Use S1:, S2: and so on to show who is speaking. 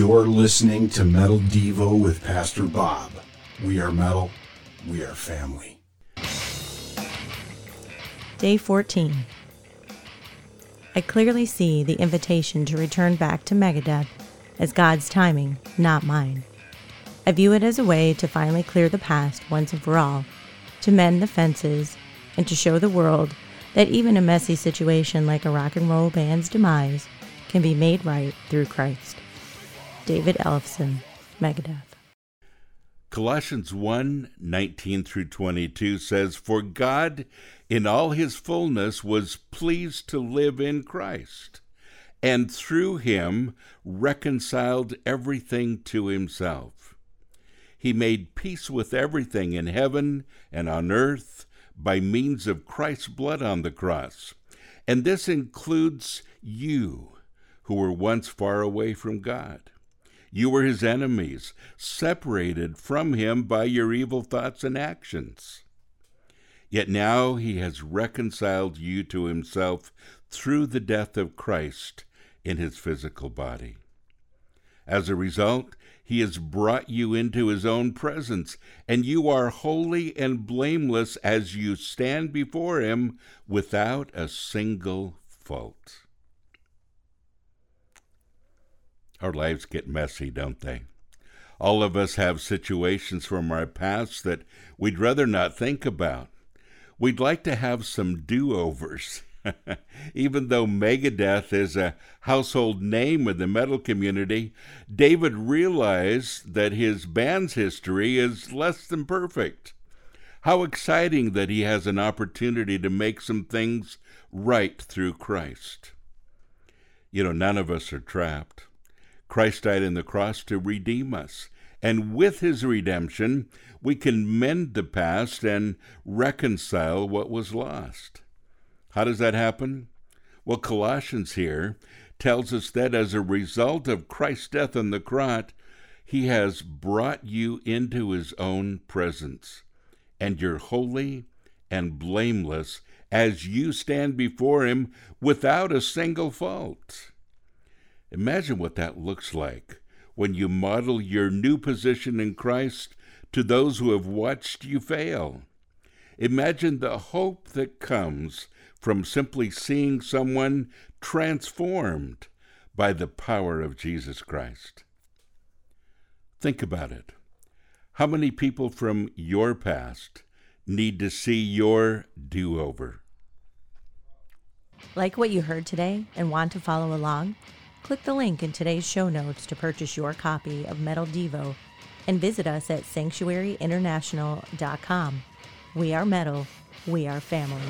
S1: You're listening to Metal Devo with Pastor Bob. We are metal, we are family.
S2: Day 14. I clearly see the invitation to return back to Megadeth as God's timing, not mine. I view it as a way to finally clear the past once and for all, to mend the fences, and to show the world that even a messy situation like a rock and roll band's demise can be made right through Christ. David Ellefson, Megadeth.
S3: Colossians 1 19 through 22 says, For God in all his fullness was pleased to live in Christ, and through him reconciled everything to himself. He made peace with everything in heaven and on earth by means of Christ's blood on the cross. And this includes you, who were once far away from God. You were his enemies, separated from him by your evil thoughts and actions. Yet now he has reconciled you to himself through the death of Christ in his physical body. As a result, he has brought you into his own presence, and you are holy and blameless as you stand before him without a single fault. Our lives get messy, don't they? All of us have situations from our past that we'd rather not think about. We'd like to have some do overs. Even though Megadeth is a household name in the metal community, David realized that his band's history is less than perfect. How exciting that he has an opportunity to make some things right through Christ. You know, none of us are trapped. Christ died on the cross to redeem us. And with his redemption, we can mend the past and reconcile what was lost. How does that happen? Well, Colossians here tells us that as a result of Christ's death on the cross, he has brought you into his own presence, and you're holy and blameless as you stand before him without a single fault. Imagine what that looks like when you model your new position in Christ to those who have watched you fail. Imagine the hope that comes from simply seeing someone transformed by the power of Jesus Christ. Think about it. How many people from your past need to see your do over?
S2: Like what you heard today and want to follow along? Click the link in today's show notes to purchase your copy of Metal Devo and visit us at sanctuaryinternational.com. We are metal, we are family.